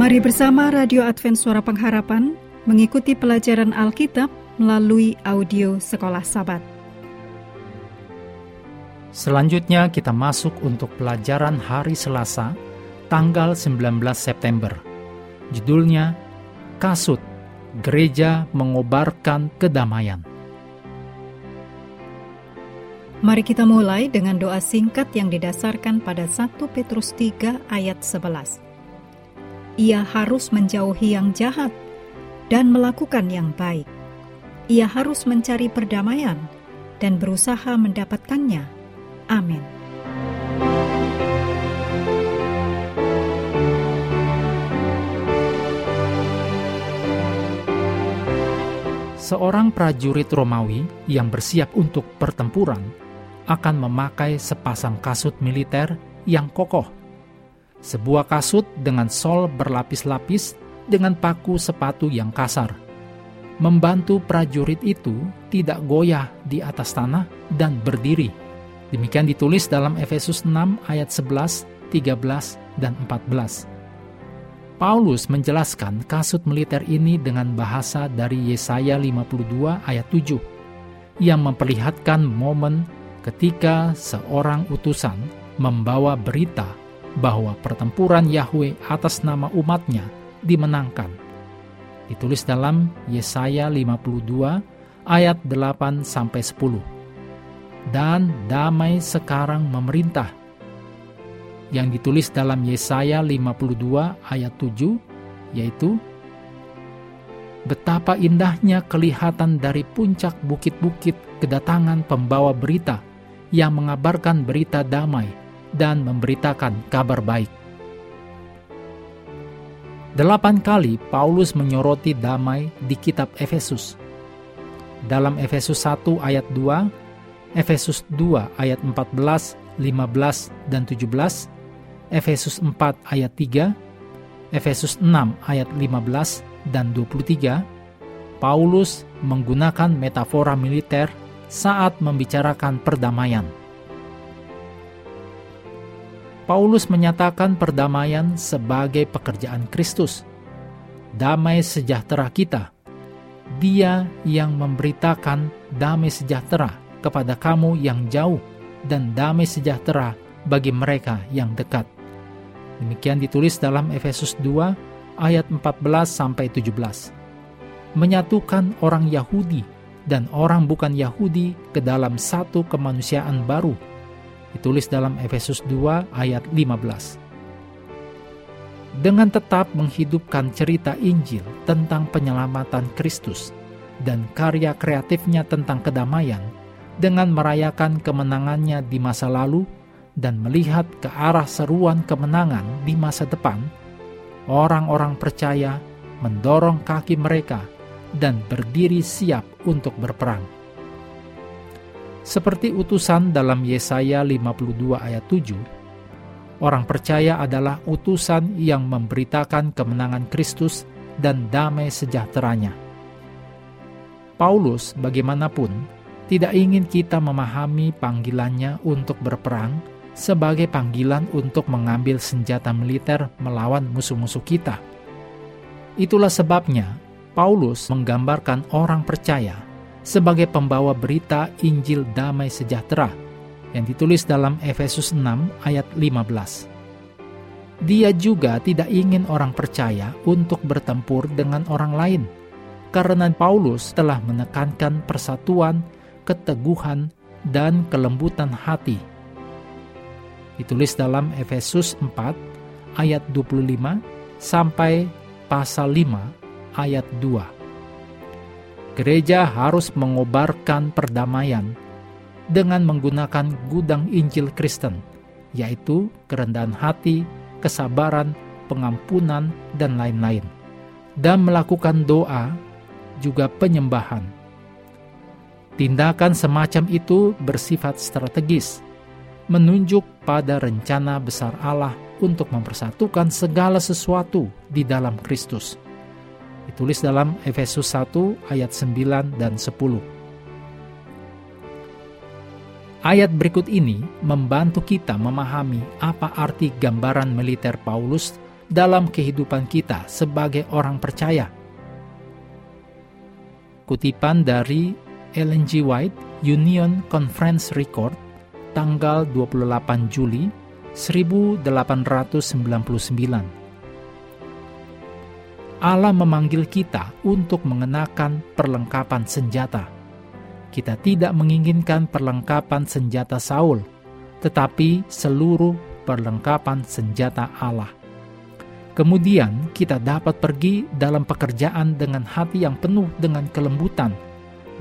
Mari bersama Radio Advent Suara Pengharapan mengikuti pelajaran Alkitab melalui audio Sekolah Sabat. Selanjutnya kita masuk untuk pelajaran hari Selasa, tanggal 19 September. Judulnya Kasut, Gereja Mengobarkan Kedamaian. Mari kita mulai dengan doa singkat yang didasarkan pada 1 Petrus 3 ayat 11 ia harus menjauhi yang jahat dan melakukan yang baik. Ia harus mencari perdamaian dan berusaha mendapatkannya. Amin. Seorang prajurit Romawi yang bersiap untuk pertempuran akan memakai sepasang kasut militer yang kokoh sebuah kasut dengan sol berlapis-lapis dengan paku sepatu yang kasar. Membantu prajurit itu tidak goyah di atas tanah dan berdiri. Demikian ditulis dalam Efesus 6 ayat 11, 13, dan 14. Paulus menjelaskan kasut militer ini dengan bahasa dari Yesaya 52 ayat 7 yang memperlihatkan momen ketika seorang utusan membawa berita bahwa pertempuran Yahweh atas nama umatnya dimenangkan. Ditulis dalam Yesaya 52 ayat 8 sampai 10. Dan damai sekarang memerintah. Yang ditulis dalam Yesaya 52 ayat 7 yaitu Betapa indahnya kelihatan dari puncak bukit-bukit kedatangan pembawa berita yang mengabarkan berita damai dan memberitakan kabar baik. Delapan kali Paulus menyoroti damai di kitab Efesus. Dalam Efesus 1 ayat 2, Efesus 2 ayat 14, 15, dan 17, Efesus 4 ayat 3, Efesus 6 ayat 15 dan 23, Paulus menggunakan metafora militer saat membicarakan perdamaian. Paulus menyatakan perdamaian sebagai pekerjaan Kristus. Damai sejahtera kita. Dia yang memberitakan damai sejahtera kepada kamu yang jauh dan damai sejahtera bagi mereka yang dekat. Demikian ditulis dalam Efesus 2 ayat 14 sampai 17. Menyatukan orang Yahudi dan orang bukan Yahudi ke dalam satu kemanusiaan baru Ditulis dalam Efesus 2 ayat 15. Dengan tetap menghidupkan cerita Injil tentang penyelamatan Kristus dan karya kreatifnya tentang kedamaian dengan merayakan kemenangannya di masa lalu dan melihat ke arah seruan kemenangan di masa depan, orang-orang percaya mendorong kaki mereka dan berdiri siap untuk berperang seperti utusan dalam Yesaya 52 ayat 7, orang percaya adalah utusan yang memberitakan kemenangan Kristus dan damai sejahteranya. Paulus bagaimanapun tidak ingin kita memahami panggilannya untuk berperang sebagai panggilan untuk mengambil senjata militer melawan musuh-musuh kita. Itulah sebabnya Paulus menggambarkan orang percaya sebagai pembawa berita Injil damai sejahtera yang ditulis dalam Efesus 6 ayat 15. Dia juga tidak ingin orang percaya untuk bertempur dengan orang lain, karena Paulus telah menekankan persatuan, keteguhan, dan kelembutan hati. Ditulis dalam Efesus 4 ayat 25 sampai pasal 5 ayat 2 gereja harus mengobarkan perdamaian dengan menggunakan gudang Injil Kristen, yaitu kerendahan hati, kesabaran, pengampunan, dan lain-lain, dan melakukan doa juga penyembahan. Tindakan semacam itu bersifat strategis, menunjuk pada rencana besar Allah untuk mempersatukan segala sesuatu di dalam Kristus Ditulis dalam Efesus 1 ayat 9 dan 10. Ayat berikut ini membantu kita memahami apa arti gambaran militer Paulus dalam kehidupan kita sebagai orang percaya. Kutipan dari Ellen G. White, Union Conference Record, tanggal 28 Juli 1899. Allah memanggil kita untuk mengenakan perlengkapan senjata. Kita tidak menginginkan perlengkapan senjata Saul, tetapi seluruh perlengkapan senjata Allah. Kemudian kita dapat pergi dalam pekerjaan dengan hati yang penuh dengan kelembutan,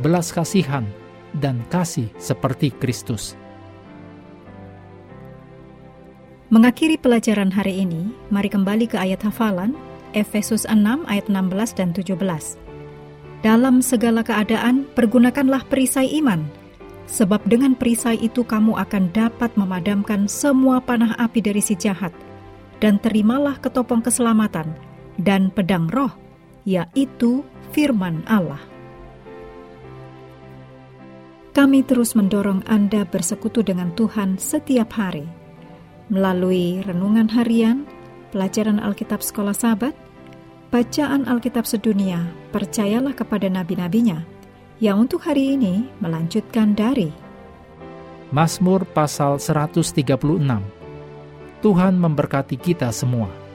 belas kasihan, dan kasih seperti Kristus. Mengakhiri pelajaran hari ini, mari kembali ke ayat hafalan Efesus 6 ayat 16 dan 17. Dalam segala keadaan, pergunakanlah perisai iman, sebab dengan perisai itu kamu akan dapat memadamkan semua panah api dari si jahat, dan terimalah ketopong keselamatan dan pedang roh, yaitu firman Allah. Kami terus mendorong Anda bersekutu dengan Tuhan setiap hari – melalui renungan harian, pelajaran Alkitab sekolah sahabat, bacaan Alkitab sedunia, percayalah kepada nabi-nabinya, yang untuk hari ini melanjutkan dari Mazmur pasal 136. Tuhan memberkati kita semua.